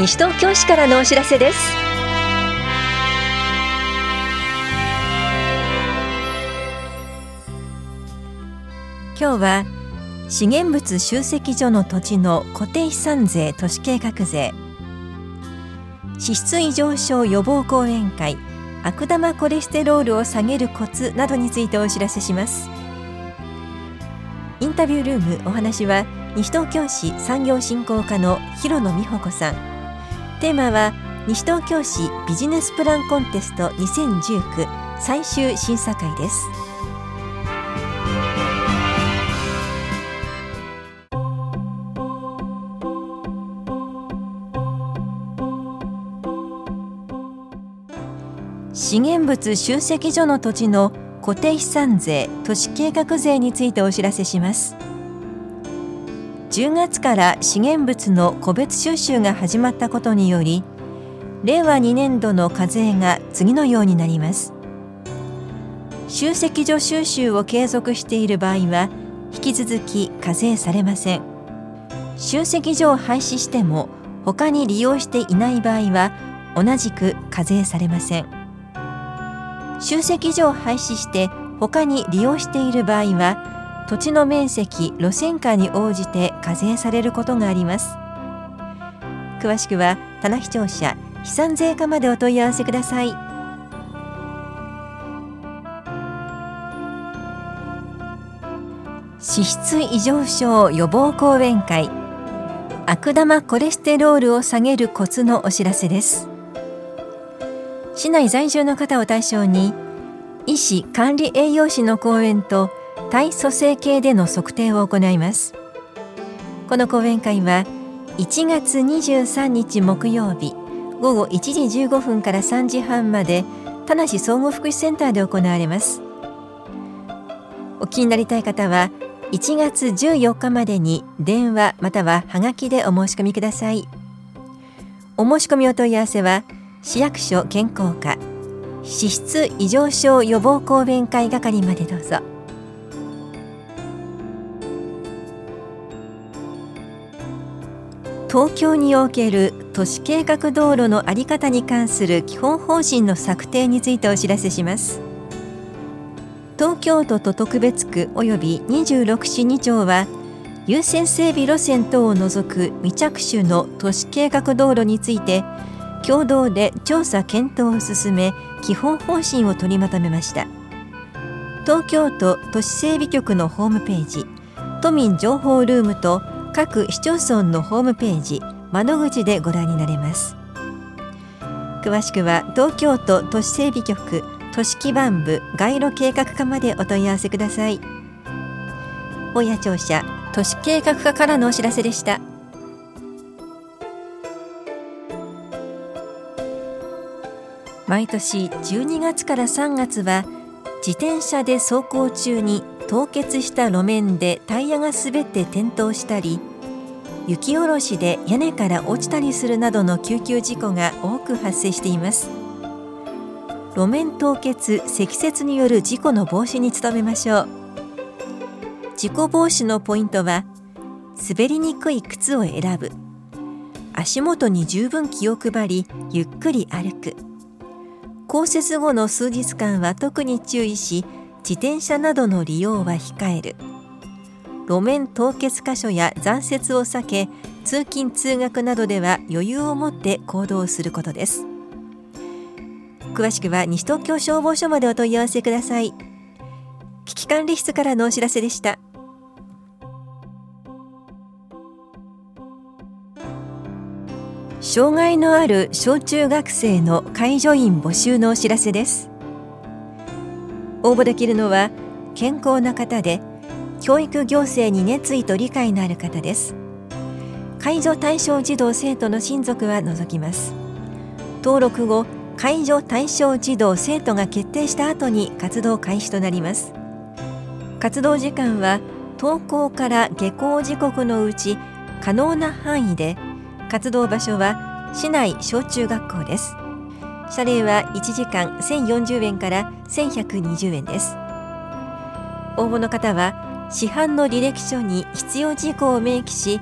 西東京市からのお知らせです。今日は資源物集積所の土地の固定資産税都市計画税。脂質異常症予防講演会悪玉コレステロールを下げるコツなどについてお知らせします。インタビュールームお話は西東京市産業振興課の広野美穂子さん。テーマは西東京市ビジネスプランコンテスト2019最終審査会です。資源物集積所の土地の固定資産税都市計画税についてお知らせします。10月から資源物の個別収集が始まったことにより令和2年度の課税が次のようになります。集積所収集を継続している場合は引き続き課税されません。集積所を廃止しても他に利用していない場合は同じく課税されません。集積所を廃止して他に利用している場合は土地の面積路線価に応じて課税されることがあります。詳しくは棚視聴者飛散税課までお問い合わせください。脂質異常症予防講演会。悪玉コレステロールを下げるコツのお知らせです。市内在住の方を対象に医師管理栄養士の講演と体組成計での測定を行います。この講演会は1月23日木曜日午後1時15分から3時半まで田無総合福祉センターで行われます。お気になりたい方は1月14日までに電話またははがきでお申し込みください。お申し込みお問い合わせは市役所健康課脂質異常症予防講演会係までどうぞ。東京における都市計画道路の在り方に関する基本方針の策定についてお知らせします。東京都と特別区及び26市2町は優先整備路線等を除く未着手の都市計画道路について共同で調査検討を進め基本方針を取りまとめました。東京都都市整備局のホームページ都民情報ルームと各市町村のホームページ窓口でご覧になれます。詳しくは東京都都市整備局都市基盤部街路計画課までお問い合わせください。大谷庁舎都市計画課からのお知らせでした。毎年12月から3月は自転車で走行中に凍結した路面でタイヤが滑って転倒したり雪下ろしで屋根から落ちたりするなどの救急事故が多く発生しています。路面凍結積雪による事故の防止に努めましょう。事故防止のポイントは滑りにくい靴を選ぶ。足元に十分気を配りゆっくり歩く。降雪後の数日間は特に注意し自転車などの利用は控える。路面凍結箇所や残雪を避け通勤通学などでは余裕を持って行動することです。詳しくは西東京消防署までお問い合わせください。危機管理室からのお知らせでした。障害のある小中学生の介助員募集のお知らせです。応募できるのは健康な方で教育行政に熱意と理解のある方です。介助対象児童生徒の親族は除きます。登録後介助対象児童生徒が決定した後に活動開始となります。活動時間は登校から下校時刻のうち可能な範囲で活動場所は市内小中学校です。謝礼は1時間1040円から1120円です。応募の方は市販の履歴書に必要事項を明記し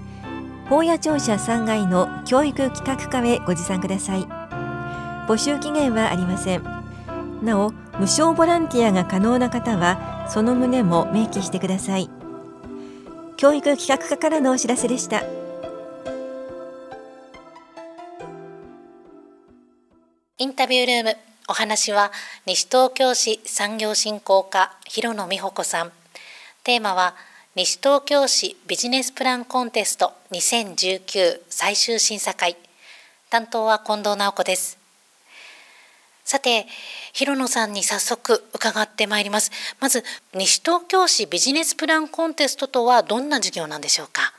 法屋庁舎3階の教育企画課へご持参ください。募集期限はありません。なお無償ボランティアが可能な方はその旨も明記してください。教育企画課からのお知らせでした。インタビュールーム。お話は西東京市産業振興課広野美穂子さん。テーマは西東京市ビジネスプランコンテスト2019最終審査会。担当は近藤直子です。さて広野さんに早速伺ってまいります。まず西東京市ビジネスプランコンテストとはどんな事業なんでしょうか？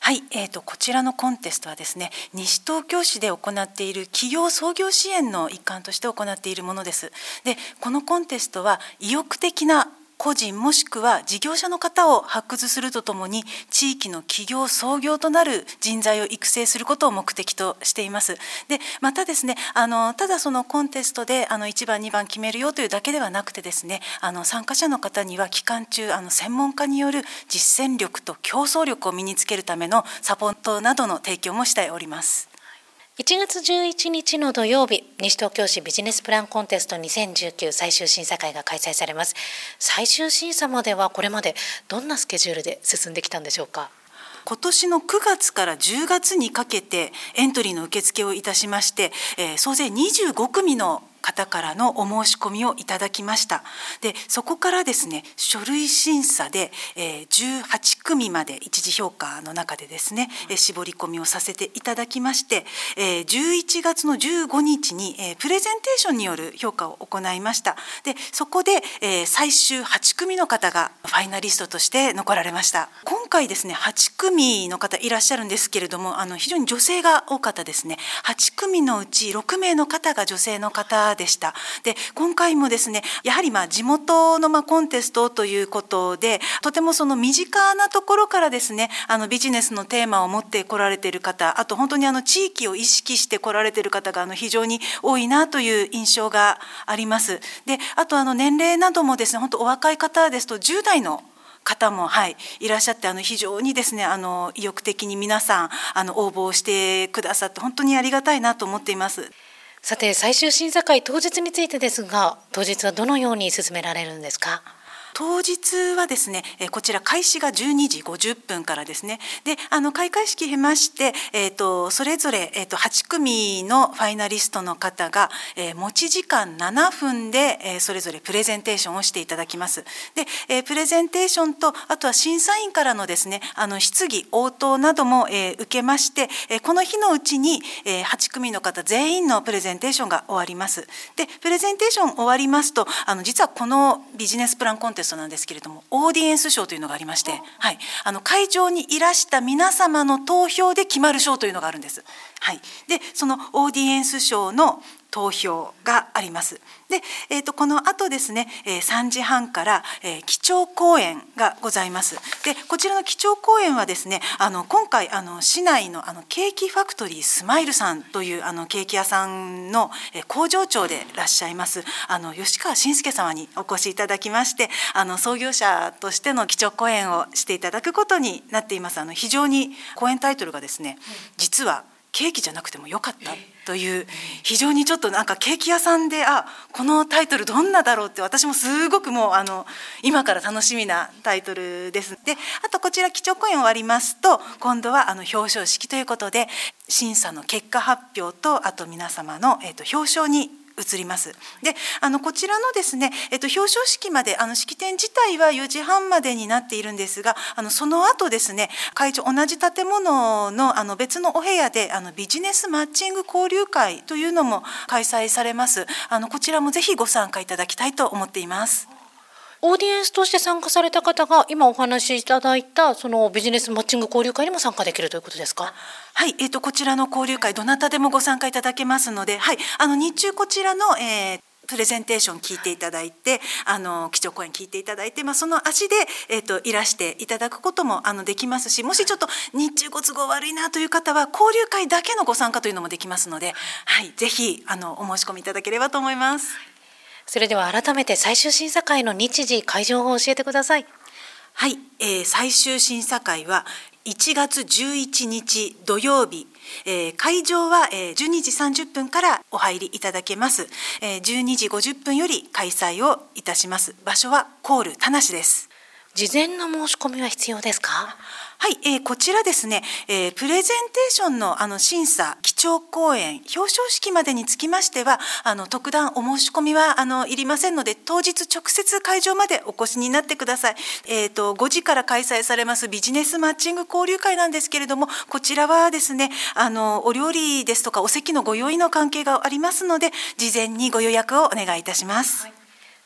はい、えーと、こちらのコンテストはですね西東京市で行っている企業創業支援の一環として行っているものです。でこのコンテストは意欲的な個人もしくは事業者の方を発掘するとともに地域の企業創業となる人材を育成することを目的としています。でまたですねあのただそのコンテストであの1番2番決めるよというだけではなくてですねあの参加者の方には期間中あの専門家による実践力と競争力を身につけるためのサポートなどの提供もしております。1月11日の土曜日西東京市ビジネスプランコンテスト2019最終審査会が開催されます。最終審査まではこれまでどんなスケジュールで進んできたんでしょうか？今年の9月から10月にかけてエントリーの受付をいたしまして、えー、総勢25組の方からのお申し込みをいただきました。でそこからですね書類審査で、えー、18組まで一次評価の中でですね、えー、絞り込みをさせていただきまして、えー、11月の15日に、えー、プレゼンテーションによる評価を行いました。でそこで、えー、最終8組の方がファイナリストとして残られました。今回ですね8組の方いらっしゃるんですけれどもあの非常に女性が多かったですね。8組のうち6名の方が女性の方でした。で今回もですねやはりまあ地元のまあコンテストということでとてもその身近なところからですねあのビジネスのテーマを持ってこられている方あと本当にあの地域を意識してこられている方があの非常に多いなという印象があります。であとあの年齢などもですね本当お若い方ですと10代の方も、はい、いらっしゃってあの非常にですねあの意欲的に皆さんあの応募してくださって本当にありがたいなと思っています。さて最終審査会当日についてですが当日はどのように進められるんですか？当日はですねこちら開始が12時50分からですね。であの開会式経まして、えーと、それぞれ、えーと、8組のファイナリストの方が、えー、持ち時間7分で、えー、それぞれプレゼンテーションをしていただきます。で、えー、プレゼンテーションとあとは審査員からのですねあの質疑応答なども、え、受けまして、え、この日のうちに、えー、8組の方全員のプレゼンテーションが終わります。でプレゼンテーション終わりますとあの実はこのビジネスプランコンテストストなんですけれどもオーディエンス賞というのがありまして、はい、あの会場にいらした皆様の投票で決まる賞というのがあるんです。はい、でそのオーディエンス賞の投票があります。で、えー、とこの後ですね、えー、3時半から、えー、基調講演がございます。で、こちらの基調講演はですね、あの今回あの市内のあのケーキファクトリースマイルさんというあのケーキ屋さんの、えー、工場長でいらっしゃいますあの吉川信介様にお越しいただきまして、あの創業者としての基調講演をしていただくことになっています。あの非常に講演タイトルがですね、実はケーキじゃなくてもよかったという非常にちょっとなんかケーキ屋さんであこのタイトルどんなだろうって私もすごくもうあの今から楽しみなタイトルです。であとこちら基調講演終わりますと今度はあの表彰式ということで審査の結果発表とあと皆様の、えー、と表彰に移ります。であのこちらのですね、えっと、表彰式まであの式典自体は4時半までになっているんですがあのその後ですね会長同じ建物のあの別のお部屋であのビジネスマッチング交流会というのも開催されますあのこちらもぜひご参加いただきたいと思っています。オーディエンスとして参加された方が今お話しいただいたそのビジネスマッチング交流会にも参加できるということですか？はい、え、ー、とこちらの交流会どなたでもご参加いただけますので、はい、あの日中こちらの、えープレゼンテーション聞いていただいてあの基調講演聞いていただいて、まあ、その足で、えーと、いらしていただくこともあのできますしもしちょっと日中ご都合悪いなという方は交流会だけのご参加というのもできますので、はい、ぜひあのお申し込みいただければと思います。それでは改めて最終審査会の日時会場を教えてください。はい、えー、最終審査会は1月11日土曜日。えー、会場は、えー、12時30分からお入りいただけます、えー、12時50分より開催をいたします。場所はコール田無です。事前の申し込みは必要ですか？はい、えー、こちらですね、えー、プレゼンテーションのあの審査、基調講演、表彰式までにつきましては、あの特段お申し込みはあのいりませんので、当日直接会場までお越しになってください。えっ、ー、と5時から開催されますビジネスマッチング交流会なんですけれども、こちらはですね、あのお料理ですとかお席のご用意の関係がありますので、事前にご予約をお願いいたします。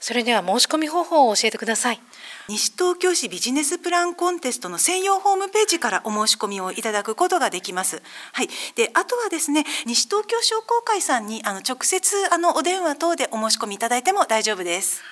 それでは申し込み方法を教えてください。西東京市ビジネスプランコンテストの専用ホームページからお申し込みをいただくことができます。はい、であとはですね西東京商工会さんにあの直接あのお電話等でお申し込みいただいても大丈夫です。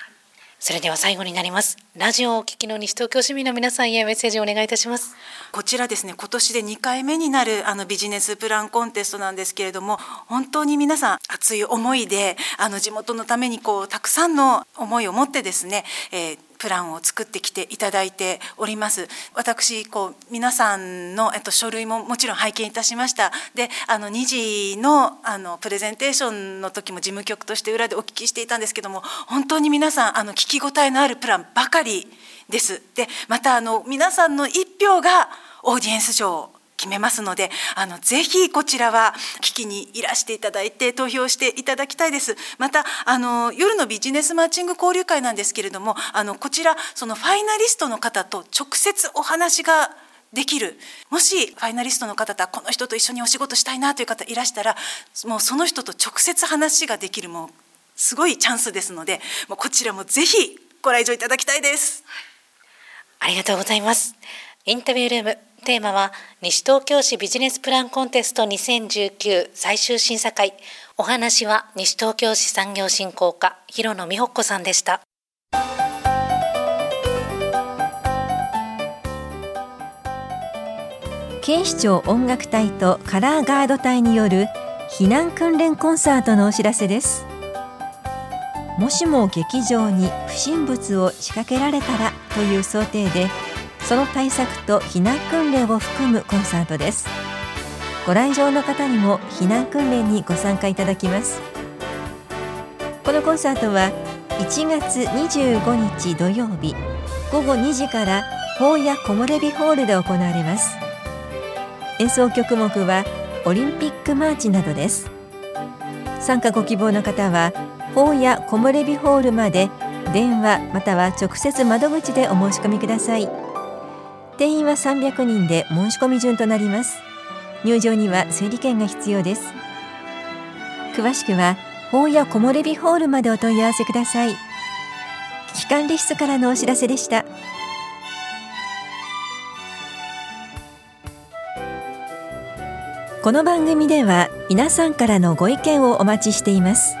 それでは最後になりますラジオをお聞きの西東京市民の皆さんへメッセージをお願いいたします。こちらですね今年で2回目になるあのビジネスプランコンテストなんですけれども本当に皆さん熱い思いであの地元のためにこうたくさんの思いを持ってですね、えープランを作ってきていただいております。私こう皆さんの、えっと、書類ももちろん拝見いたしました。であの2時のあのプレゼンテーションの時も事務局として裏でお聞きしていたんですけども本当に皆さんあの聞き応えのあるプランばかりりです。でまたあの皆さんの一票がオーディエンス賞を決めますのであのぜひこちらは聞きにいらしていただいて投票していただきたいです。またあの夜のビジネスマッチング交流会なんですけれどもあのこちらそのファイナリストの方と直接お話ができる。もしファイナリストの方とこの人と一緒にお仕事したいなという方いらしたらもうその人と直接話ができるもうすごいチャンスですのでもうこちらもぜひご来場いただきたいです。ありがとうございます。インタビュールームテーマは西東京市ビジネスプランコンテスト2019最終審査会お話は西東京市産業振興課広野美穂子さんでした警視庁音楽隊とカラーガード隊による避難訓練コンサートのお知らせですもしも劇場に不審物を仕掛けられたらという想定でその対策と避難訓練を含むコンサートです。ご来場の方にも避難訓練にご参加いただきます。このコンサートは1月25日土曜日午後2時から法や木漏れ日ホールで行われます。演奏曲目はオリンピックマーチなどです。参加ご希望の方は法や木漏れ日ホールまで電話または直接窓口でお申し込みください。定員は300人で申し込み順となります。入場には整理券が必要です。詳しくは法や木漏れ日ホールまでお問い合わせください。危機管理室からのお知らせでした。この番組では皆さんからのご意見をお待ちしています。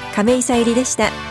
亀井さゆりでした。